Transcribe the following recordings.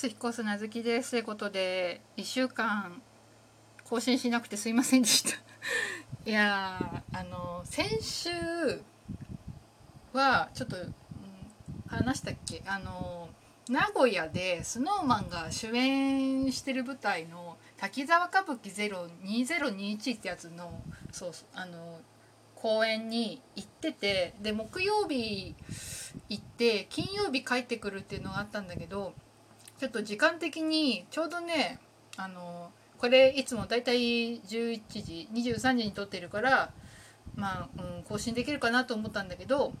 す引っ越すなずきですということで1週間更新しなくてすいませんでした。いやあの先週はちょっと、うん、話したっけ？あの名古屋で snowman が主演してる舞台の「滝沢歌舞伎02021」ってやつのそうあの公演に行っててで木曜日行って金曜日帰ってくるっていうのがあったんだけどちょっと時間的にちょうどねあのこれいつもだいたい11時23時に撮ってるからまあ、うん、更新できるかなと思ったんだけど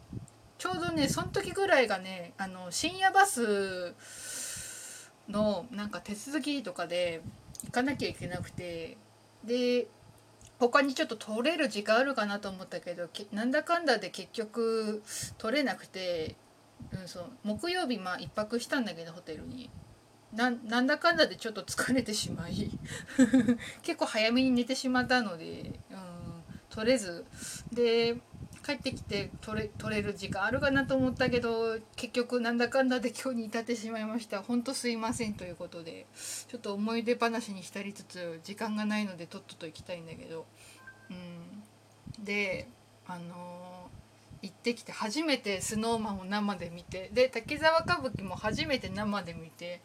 ちょうどねその時ぐらいがねあの深夜バスのなんか手続きとかで行かなきゃいけなくてで他にちょっと取れる時間あるかなと思ったけどなんだかんだで結局取れなくて、うん、そう木曜日まあ1泊したんだけどホテルに。なんだかんだでちょっと疲れてしまい 結構早めに寝てしまったので、うん、取れず。で帰ってきて取れ取れる時間あるかなと思ったけど結局なんだかんだで今日に至ってしまいました。ほんとすいませんということでちょっと思い出話にしたりつつ時間がないのでとっとと行きたいんだけど、うん、であのー、行ってきて初めて SnowMan を生で見てで滝沢歌舞伎も初めて生で見て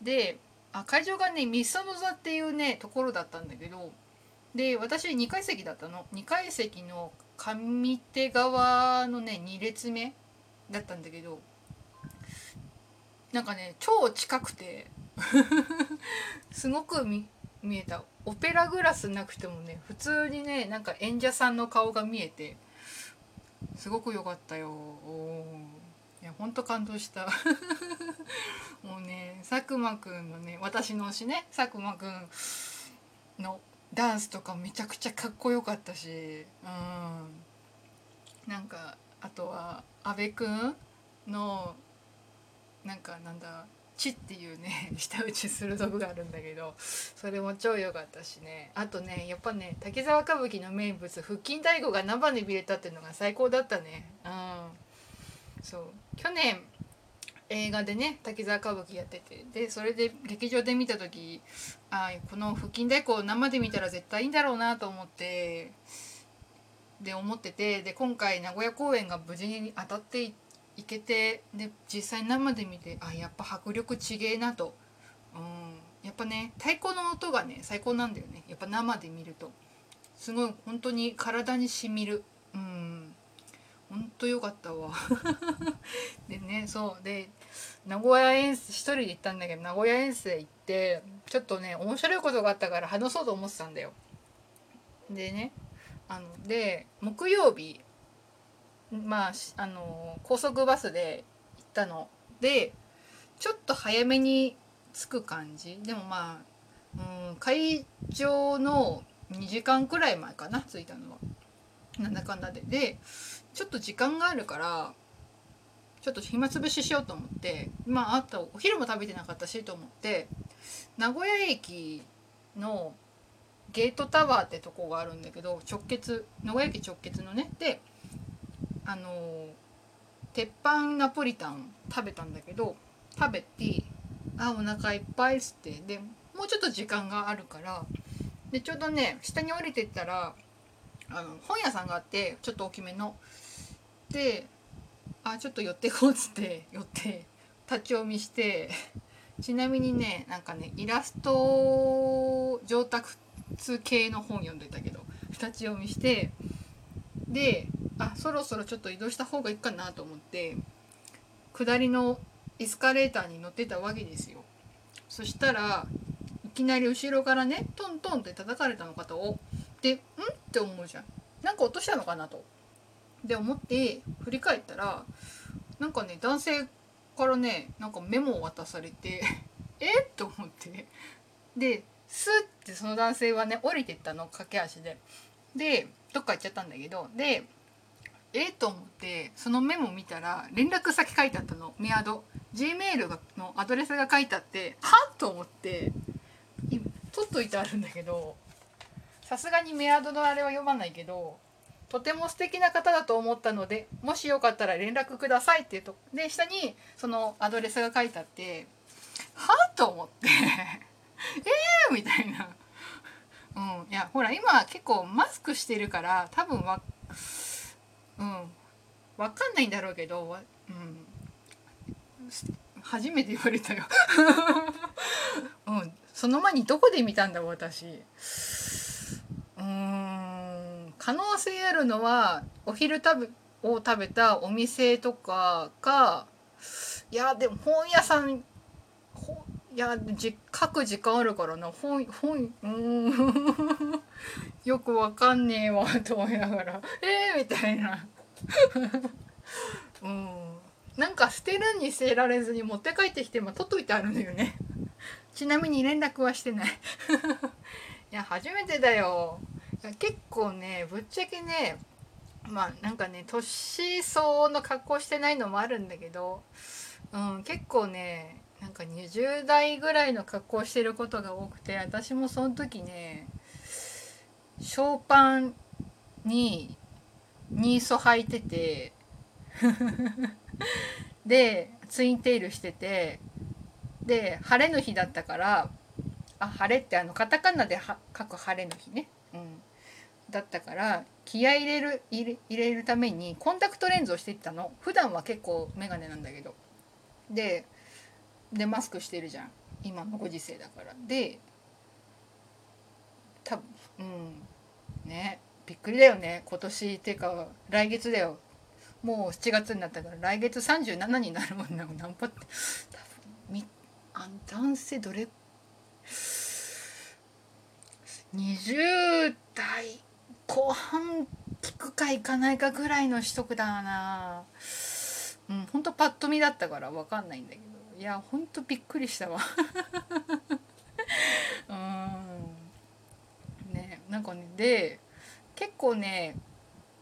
であ会場がねミスの座っていうねところだったんだけどで私2階席だったの。2階席の上手側のね2列目だったんだけどなんかね超近くて すごく見見えた。オペラグラスなくてもね普通にねなんか演者さんの顔が見えてすごく良かったよ。いやほんと感動した。もうね佐久間くんのね私の推しね佐久間くんのダンスとかめちゃくちゃかっこよかったし。うん。なんかあとは阿部くんのなんかなんだ「ち」っていうね 舌打ちする道具があるんだけどそれも超良かったしね。あとねやっぱね滝沢歌舞伎の名物腹筋太鼓が生で見れたっていうのが最高だったね。うん。そう。去年映画でね滝沢歌舞伎やってて。でそれで劇場で見た時あこの腹筋太鼓を生で見たら絶対いいんだろうなと思ってで思ってて。で今回名古屋公演が無事に当たっていて行けてで実際生で見てあやっぱ迫力ちげえなと、うん、やっぱね太鼓の音がね最高なんだよね。やっぱ生で見ると。すごい本当に体にしみる。うん。ほんとよかったわ。でねそう。で名古屋遠征一人で行ったんだけど名古屋遠征行ってちょっとね面白いことがあったから話そうと思ってたんだよ。でねあので木曜日まああの高速バスで行ったの。でちょっと早めに着く感じ。でもまあ、うん、会場の2時間くらい前かな着いたのは。なんだかんだで。でちょっと時間があるからちょっと暇つぶししようと思ってまああとお昼も食べてなかったしと思って名古屋駅のゲートタワーってとこがあるんだけど直結名古屋駅直結のね。であの鉄板ナポリタン食べたんだけど食べてあお腹いっぱいっつってでもうちょっと時間があるからでちょうどね下に降りてったらあの本屋さんがあってちょっと大きめの。であちょっと寄ってこうっつって寄って立ち読みしてちなみにねなんかねイラスト上達系の本読んでたけど立ち読みしてであそろそろちょっと移動した方がいいかなと思って下りのエスカレーターに乗ってたわけですよ。そしたらいきなり後ろからねトントンって叩かれたの肩をでんって思うじゃん。なんか落としたのかなと。で思って振り返ったらなんかね男性からねなんかメモを渡されて えっと思って。でスッてその男性はね降りてったの駆け足で。でどっか行っちゃったんだけど。でえっと思ってそのメモ見たら連絡先書いてあったの。メアド。G メールのアドレスが書いてあってはっと思って取っといてあるんだけどさすがにメアドのあれは読まないけどとても素敵な方だと思ったのでもしよかったら連絡くださいっていうとで下にそのアドレスが書いてあってはっと思って えーみたいな。うん、いやほら今結構マスクしてるから多分わうん。分かんないんだろうけど、うん、初めて言われたよ、うん、その前にどこで見たんだ私。うん。可能性あるのはお昼食べを食べたお店とかかいやでも本屋さんいやじ書く時間あるからな。本本うん。よくわかんねえわと思いながら。えー、みたいな。うん。なんか捨てるに捨てられずに持って帰ってきても取っといてあるんだよね。ちなみに連絡はしてない。いや初めてだよ。結構ねぶっちゃけねまあなんかね年相応の格好してないのもあるんだけど、うん、結構ねなんか20代ぐらいの格好してることが多くて私もその時ねショーパンにニーソ履いててでツインテールしててで晴れの日だったからあ晴れってあのカタカナで書く晴れの日ね、うん、だったから気合入れる入れ入れるためにコンタクトレンズをしていったの。普段は結構メガネなんだけど。ででマスクしてるじゃん。今のご時世だから。で多分うん。ね。びっくりだよね。今年っていうか来月だよ。もう7月になったから来月37になるもんなナンパって。多分みあ男性どれ？20代後半聞くかいかないかぐらいの取得だな。うんほんとパッと見だったから分かんないんだけど。いやほんとびっくりしたわ。うん。ねなんかねで結構ね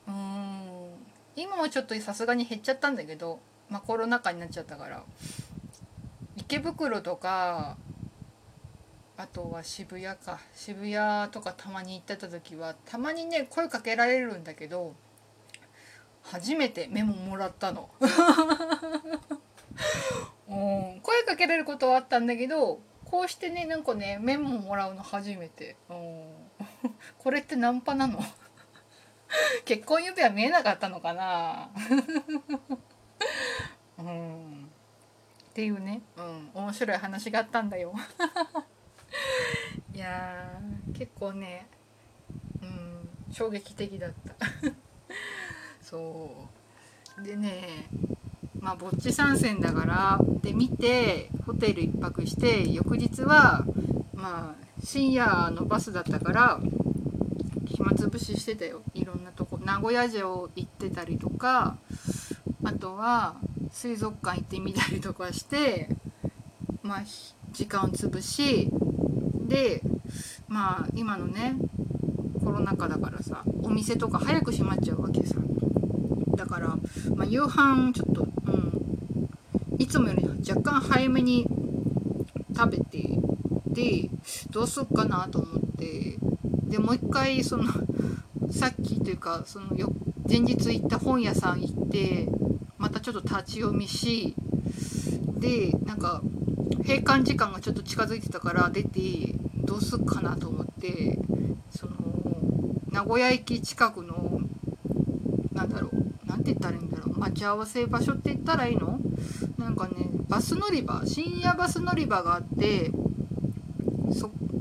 うん今もちょっとさすがに減っちゃったんだけど、まあ、コロナ禍になっちゃったから池袋とかあとは渋谷か渋谷とかたまに行ってた時はたまにね声かけられるんだけど初めてメモもらったの、声かけられることはあったんだけどこうしてねなんかねメモもらうの初めて、うん、これってナンパなの？結婚指輪見えなかったのかな？うん。っていうね、うん、面白い話があったんだよ。いや結構ねうん衝撃的だった。そう。でねまあぼっち参戦だからで見てホテル1泊して翌日はまあ深夜のバスだったから暇つぶししてたよ。いろんなとこ。名古屋城行ってたりとかあとは水族館行ってみたりとかしてまあ時間を潰し。でまあ今のねコロナ禍だからさお店とか早く閉まっちゃうわけさ。だから、まあ、夕飯ちょっとうん。いつもより若干早めに食べてでどうすっかなと思ってでもう一回その さっきというかそのよ前日行った本屋さん行ってまたちょっと立ち読みしでなんか閉館時間がちょっと近づいてたから出てどうすっかなと思ってその名古屋駅近くのなんだろう何て言ったらいいんだろう待ち合わせ場所って言ったらいいの？なんかねバス乗り場深夜バス乗り場があって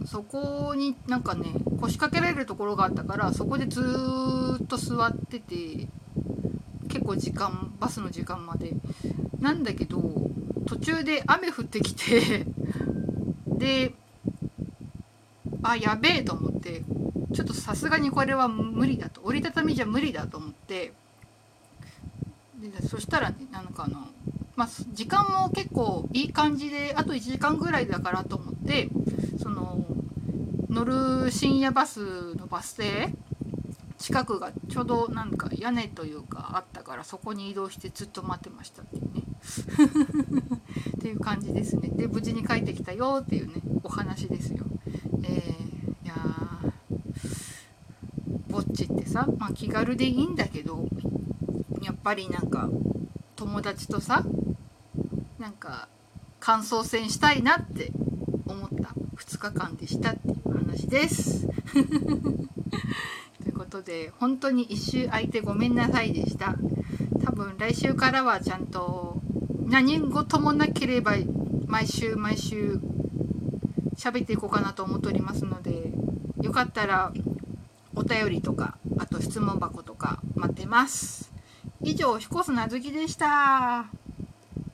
そこになんかね腰掛けられるところがあったからそこでずっと座ってて結構時間バスの時間まで。なんだけど途中で雨降ってきて であやべえと思ってちょっとさすがにこれは無理だと。折りたたみじゃ無理だと思って。でそしたらねなんかあのまあ、時間も結構いい感じであと1時間ぐらいだからと思ってその乗る深夜バスのバス停近くがちょうどなんか屋根というかあったからそこに移動してずっと待ってましたっていうね。っていう感じですね。で無事に帰ってきたよっていうねお話ですよ。えー、いやぼっちってさ、まあ、気軽でいいんだけどやっぱりなんか友達とさなんか感想戦したいなって思った。2日間でしたって。いうです。ということで本当に一周空いてごめんなさいでした。多分来週からはちゃんと何事もなければ毎週毎週喋っていこうかなと思っておりますのでよかったらお便りとかあと質問箱とか待ってます。以上、彦砂月でした。